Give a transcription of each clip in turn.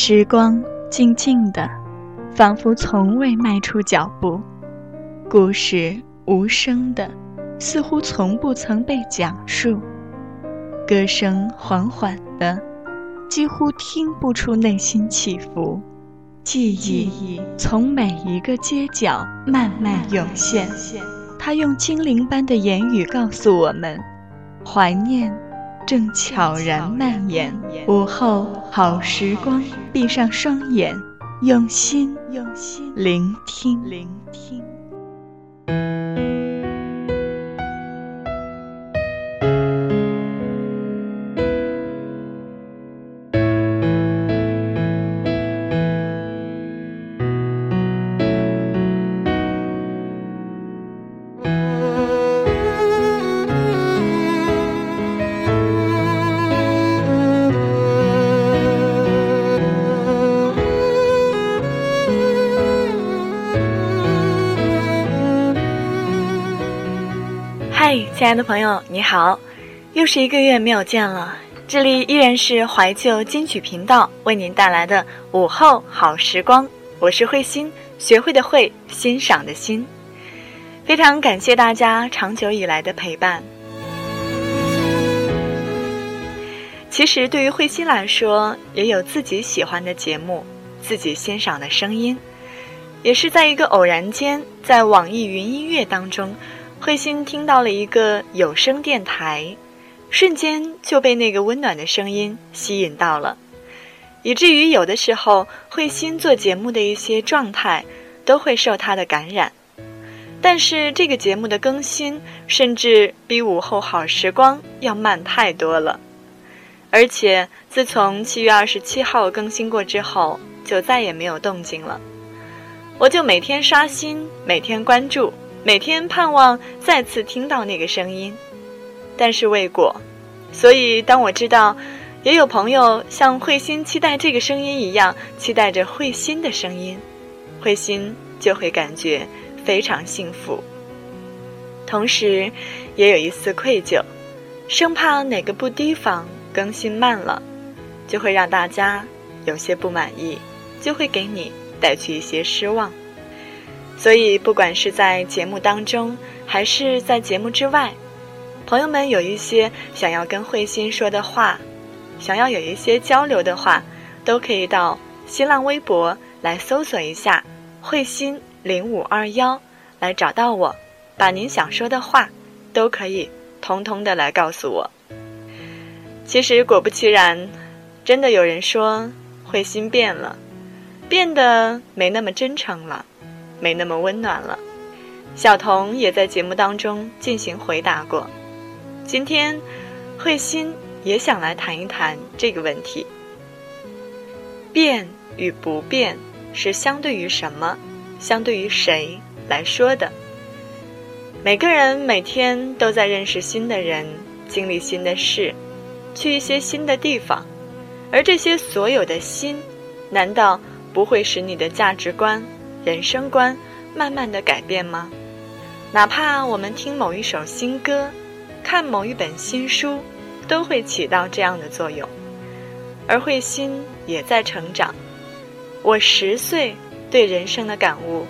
时光静静的，仿佛从未迈出脚步；故事无声的，似乎从不曾被讲述；歌声缓缓的，几乎听不出内心起伏；记忆从每一个街角慢慢涌现。他用精灵般的言语告诉我们：怀念。正悄然蔓延，午后好时光，闭上双眼，用心用心聆听。嗨，亲爱的朋友，你好！又是一个月没有见了，这里依然是怀旧金曲频道为您带来的午后好时光，我是慧心，学会的会，欣赏的心，非常感谢大家长久以来的陪伴。其实对于慧心来说，也有自己喜欢的节目，自己欣赏的声音，也是在一个偶然间，在网易云音乐当中。慧心听到了一个有声电台，瞬间就被那个温暖的声音吸引到了，以至于有的时候慧心做节目的一些状态都会受他的感染。但是这个节目的更新甚至比午后好时光要慢太多了，而且自从七月二十七号更新过之后，就再也没有动静了。我就每天刷新，每天关注。每天盼望再次听到那个声音，但是未果。所以，当我知道也有朋友像慧心期待这个声音一样，期待着慧心的声音，慧心就会感觉非常幸福。同时，也有一丝愧疚，生怕哪个不提防更新慢了，就会让大家有些不满意，就会给你带去一些失望。所以，不管是在节目当中，还是在节目之外，朋友们有一些想要跟慧心说的话，想要有一些交流的话，都可以到新浪微博来搜索一下“慧心零五二幺”，来找到我，把您想说的话都可以通通的来告诉我。其实果不其然，真的有人说慧心变了，变得没那么真诚了。没那么温暖了，小童也在节目当中进行回答过。今天，慧心也想来谈一谈这个问题：变与不变是相对于什么？相对于谁来说的？每个人每天都在认识新的人，经历新的事，去一些新的地方，而这些所有的新，难道不会使你的价值观？人生观慢慢的改变吗？哪怕我们听某一首新歌，看某一本新书，都会起到这样的作用。而慧心也在成长。我十岁对人生的感悟，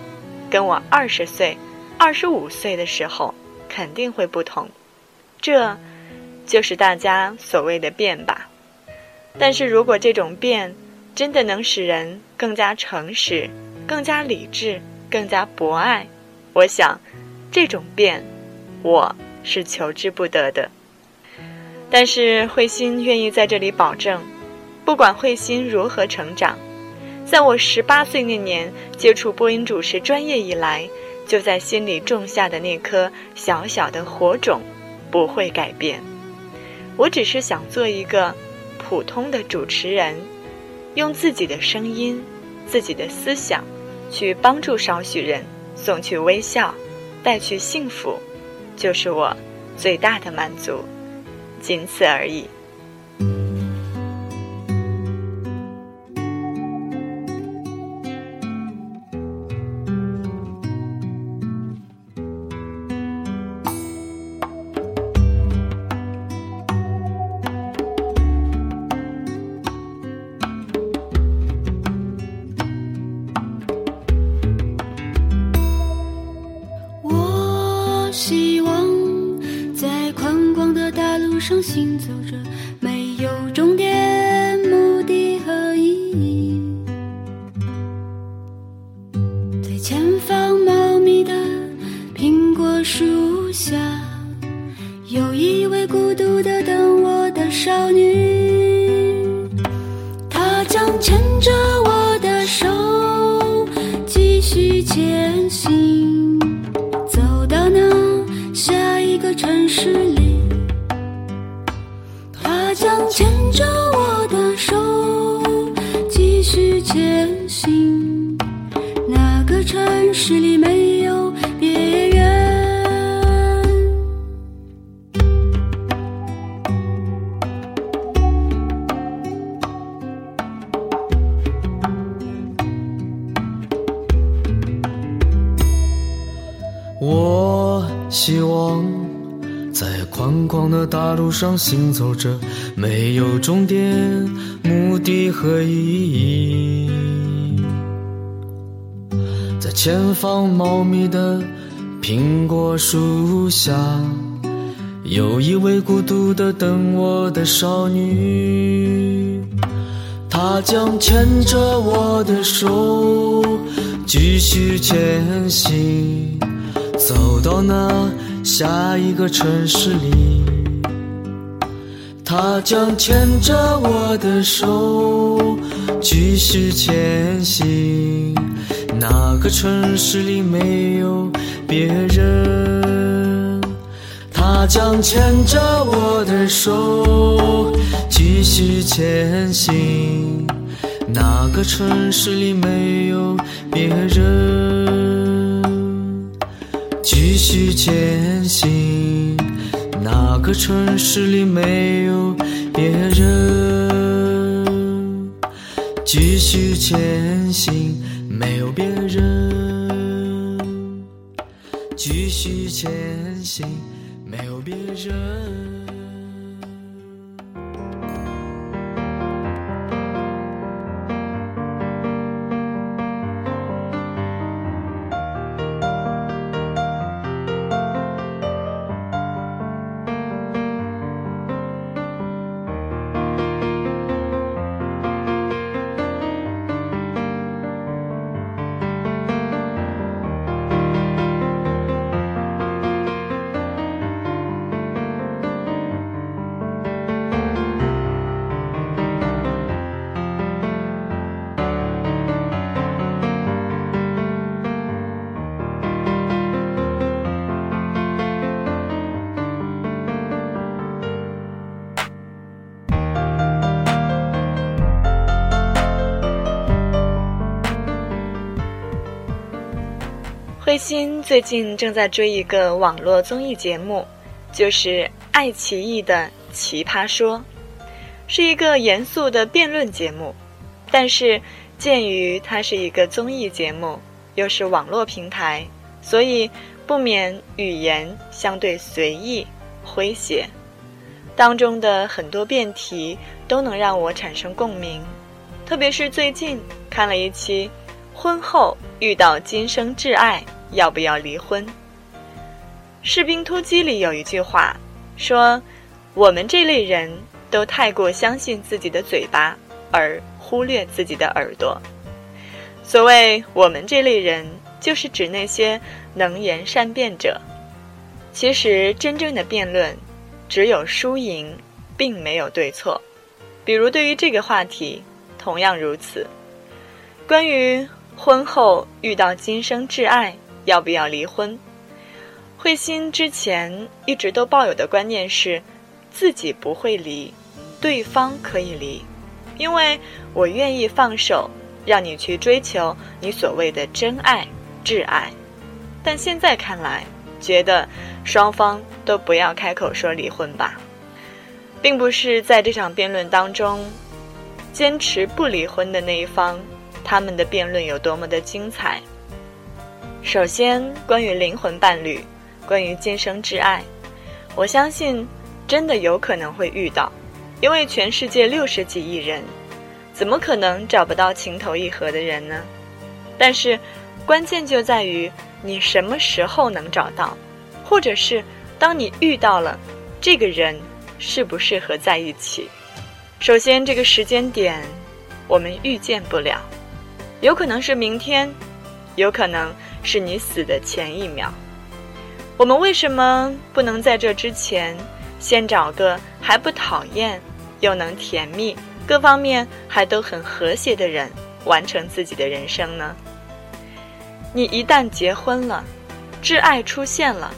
跟我二十岁、二十五岁的时候肯定会不同。这，就是大家所谓的变吧。但是如果这种变，真的能使人更加诚实。更加理智，更加博爱，我想，这种变，我是求之不得的。但是慧心愿意在这里保证，不管慧心如何成长，在我十八岁那年接触播音主持专业以来，就在心里种下的那颗小小的火种，不会改变。我只是想做一个普通的主持人，用自己的声音，自己的思想。去帮助少许人，送去微笑，带去幸福，就是我最大的满足，仅此而已。上行走着每宽广的大路上行走着，没有终点、目的和意义。在前方茂密的苹果树下，有一位孤独的等我的少女，她将牵着我的手，继续前行。走到那下一个城市里，他将牵着我的手继续前行。那个城市里没有别人，他将牵着我的手继续前行。那个城市里没有别人。继续前行，那个城市里没有别人。继续前行，没有别人。继续前行，没有别人。慧心最近正在追一个网络综艺节目，就是爱奇艺的《奇葩说》，是一个严肃的辩论节目。但是，鉴于它是一个综艺节目，又是网络平台，所以不免语言相对随意、诙谐，当中的很多辩题都能让我产生共鸣。特别是最近看了一期，婚后遇到今生挚爱。要不要离婚？《士兵突击》里有一句话说：“我们这类人都太过相信自己的嘴巴，而忽略自己的耳朵。”所谓“我们这类人”，就是指那些能言善辩者。其实，真正的辩论只有输赢，并没有对错。比如，对于这个话题，同样如此。关于婚后遇到今生挚爱。要不要离婚？慧心之前一直都抱有的观念是，自己不会离，对方可以离，因为我愿意放手，让你去追求你所谓的真爱、挚爱。但现在看来，觉得双方都不要开口说离婚吧，并不是在这场辩论当中，坚持不离婚的那一方，他们的辩论有多么的精彩。首先，关于灵魂伴侣，关于今生挚爱，我相信真的有可能会遇到，因为全世界六十几亿人，怎么可能找不到情投意合的人呢？但是，关键就在于你什么时候能找到，或者是当你遇到了这个人，适不适合在一起。首先，这个时间点我们预见不了，有可能是明天，有可能是你死的前一秒。我们为什么不能在这之前先找个还不讨厌，又能甜蜜，各方面还都很和谐的人，完成自己的人生呢？你一旦结婚了，挚爱出现了，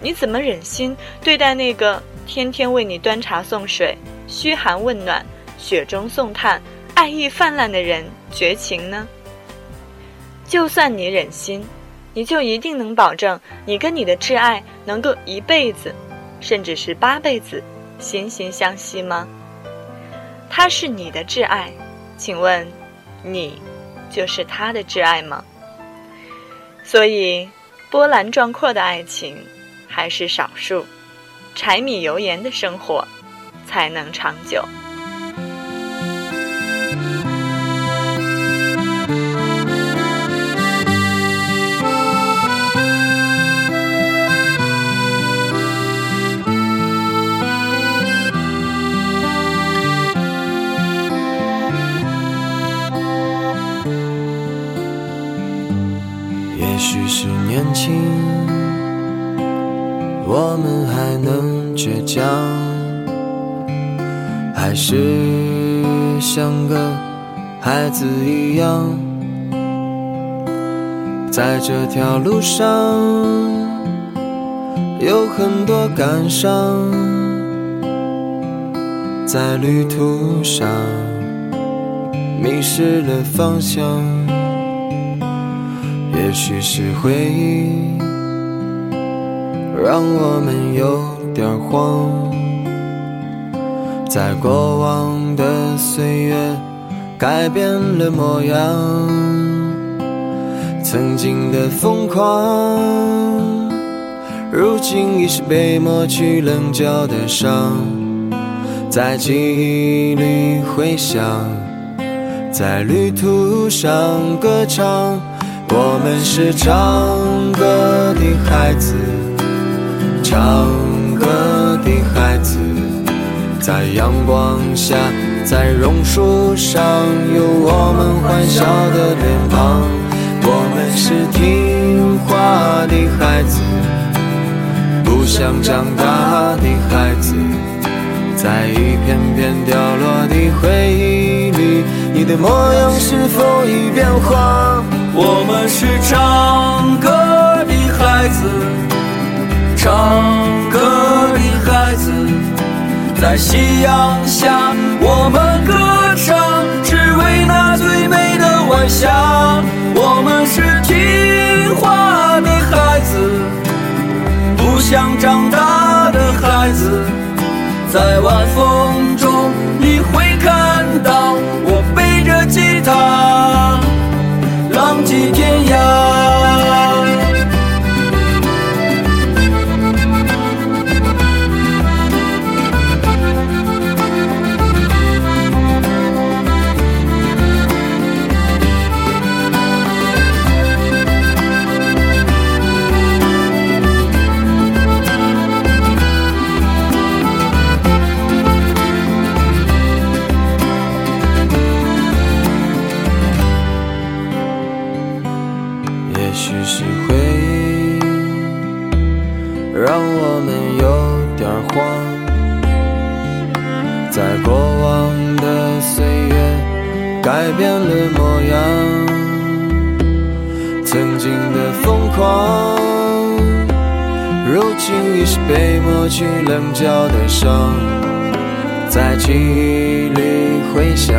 你怎么忍心对待那个天天为你端茶送水？嘘寒问暖、雪中送炭、爱意泛滥的人绝情呢？就算你忍心，你就一定能保证你跟你的挚爱能够一辈子，甚至是八辈子，心心相惜吗？他是你的挚爱，请问，你就是他的挚爱吗？所以，波澜壮阔的爱情还是少数，柴米油盐的生活。才能长久。是像个孩子一样，在这条路上有很多感伤，在旅途上迷失了方向，也许是回忆让我们有点慌。在过往的岁月改变了模样，曾经的疯狂，如今已是被抹去棱角的伤，在记忆里回响，在旅途上歌唱，我们是唱歌的孩子，唱歌的孩子。在阳光下，在榕树上，有我们欢笑的脸庞。我们是听话的孩子，不想长大的孩子。在一片片掉落的回忆里，你的模样是否已变化？我们是唱歌的孩子，唱歌的孩子。在夕阳下，我们歌唱，只为那最美的晚霞。我们是听话的孩子，不想长大的孩子。在晚风我们有点慌，在过往的岁月改变了模样，曾经的疯狂，如今已是被抹去棱角的伤，在记忆里回响，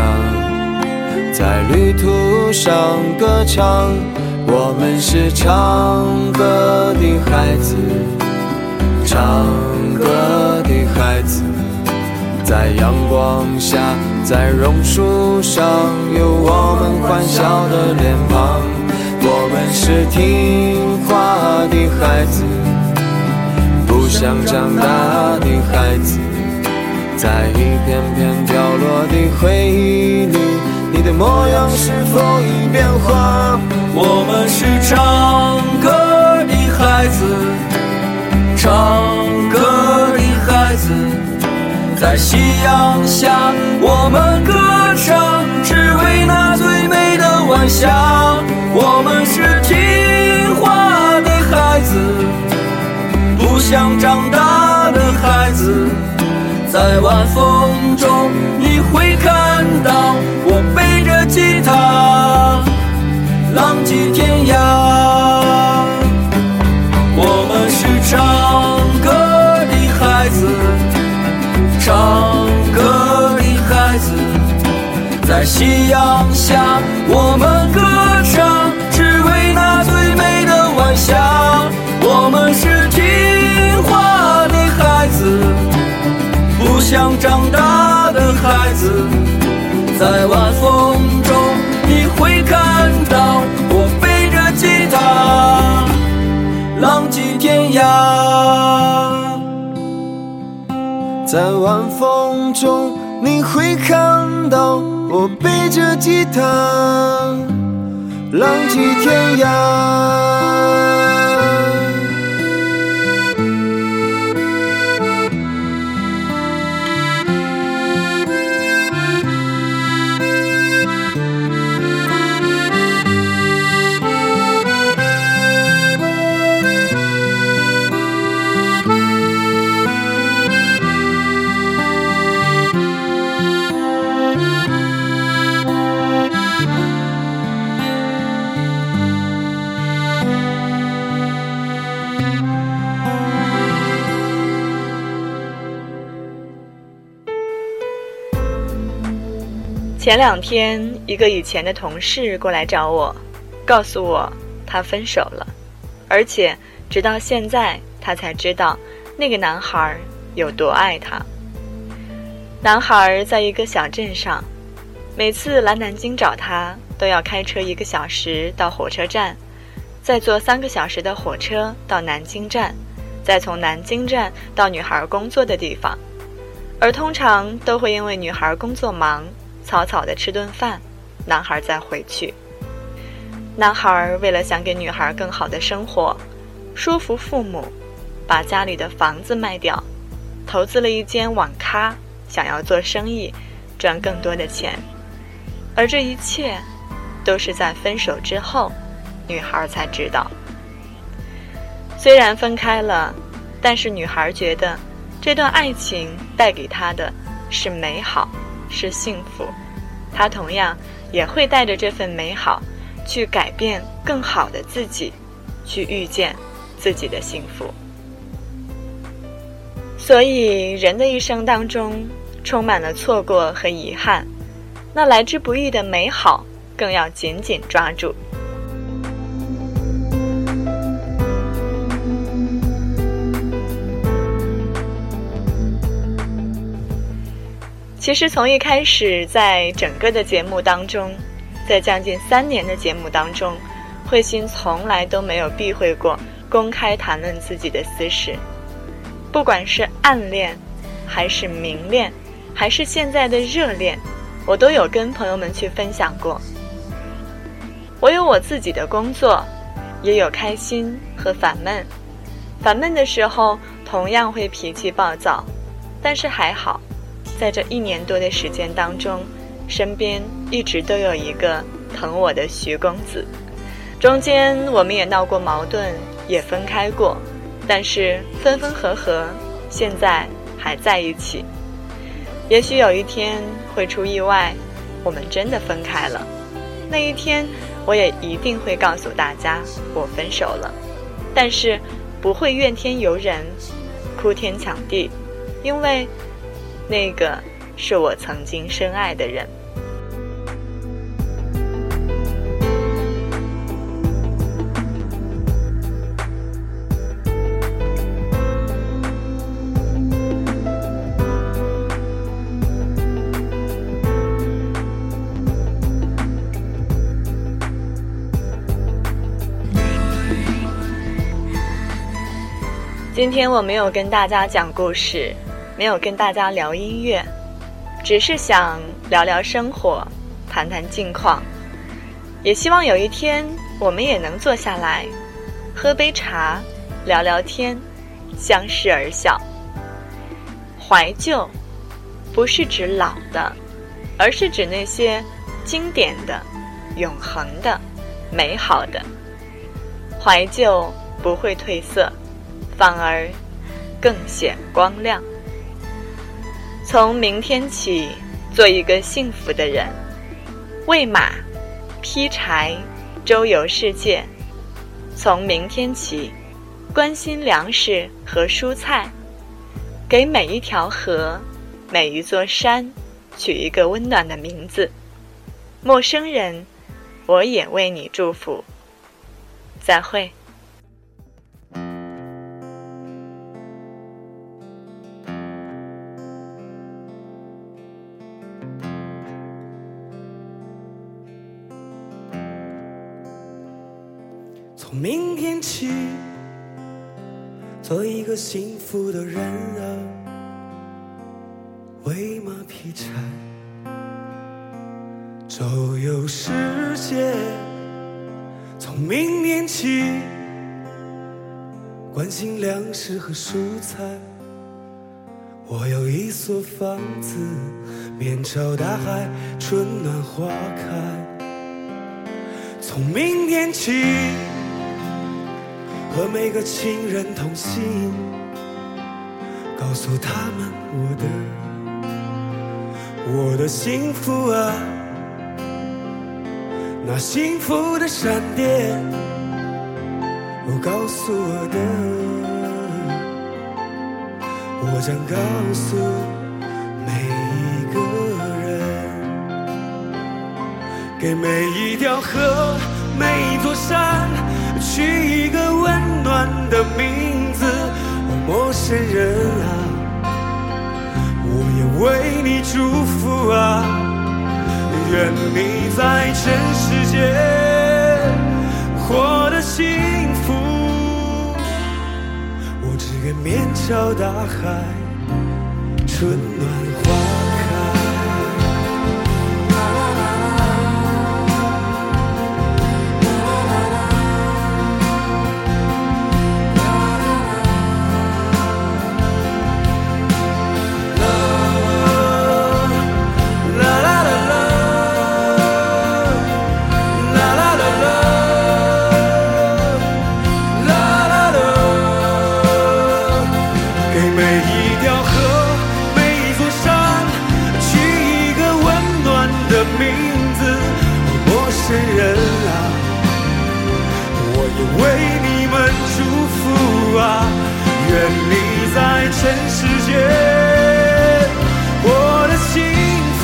在旅途上歌唱。我们是唱歌的孩子，唱歌的孩子。在阳光下，在榕树上，有我们欢笑的脸庞。我们是听话的孩子，不想长大的孩子。在一片片掉落的回忆里，你的模样是否已变化？我们是唱歌的孩子，唱歌的孩子。在夕阳下，我们歌唱，只为那最美的晚霞。我们是听话的孩子，不想长大的孩子。在晚风中，你会看到夕阳下，我们歌唱，只为那最美的晚霞。我们是听话的孩子。不想长大的孩子，在晚风中你会看到我背着吉他，浪迹天涯。在晚风中你会看到我背着吉他，浪迹天涯。前两天，一个以前的同事过来找我，告诉我他分手了，而且直到现在他才知道那个男孩有多爱他。男孩在一个小镇上，每次来南京找他都要开车一个小时到火车站，再坐三个小时的火车到南京站，再从南京站到女孩工作的地方，而通常都会因为女孩工作忙。草草的吃顿饭，男孩再回去。男孩为了想给女孩更好的生活，说服父母，把家里的房子卖掉，投资了一间网咖，想要做生意，赚更多的钱。而这一切，都是在分手之后，女孩才知道。虽然分开了，但是女孩觉得，这段爱情带给她的是美好。是幸福，他同样也会带着这份美好，去改变更好的自己，去遇见自己的幸福。所以，人的一生当中充满了错过和遗憾，那来之不易的美好，更要紧紧抓住。其实从一开始，在整个的节目当中，在将近三年的节目当中，慧心从来都没有避讳过公开谈论自己的私事，不管是暗恋，还是明恋，还是现在的热恋，我都有跟朋友们去分享过。我有我自己的工作，也有开心和烦闷，烦闷的时候同样会脾气暴躁，但是还好。在这一年多的时间当中，身边一直都有一个疼我的徐公子。中间我们也闹过矛盾，也分开过，但是分分合合，现在还在一起。也许有一天会出意外，我们真的分开了。那一天，我也一定会告诉大家我分手了，但是不会怨天尤人，哭天抢地，因为。那个是我曾经深爱的人。今天我没有跟大家讲故事。没有跟大家聊音乐，只是想聊聊生活，谈谈近况。也希望有一天我们也能坐下来，喝杯茶，聊聊天，相视而笑。怀旧，不是指老的，而是指那些经典的、永恒的、美好的。怀旧不会褪色，反而更显光亮。从明天起，做一个幸福的人，喂马、劈柴、周游世界。从明天起，关心粮食和蔬菜，给每一条河、每一座山取一个温暖的名字。陌生人，我也为你祝福。再会。个幸福的人啊，喂马劈柴，周游世界。从明天起，关心粮食和蔬菜。我有一所房子，面朝大海，春暖花开。从明天起。和每个亲人同行，告诉他们我的我的幸福啊，那幸福的闪电，我告诉我的，我将告诉每一个人，给每一条河，每一座山。取一个温暖的名字，陌生人啊，我也为你祝福啊，愿你在全世界活得幸福。我只愿面朝大海，春暖。每一条河，每一座山，取一个温暖的名字。陌生人啊，我也为你们祝福啊，愿你在尘世间活得幸福。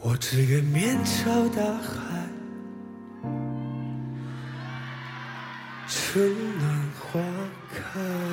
我只愿面朝大海。春暖花开。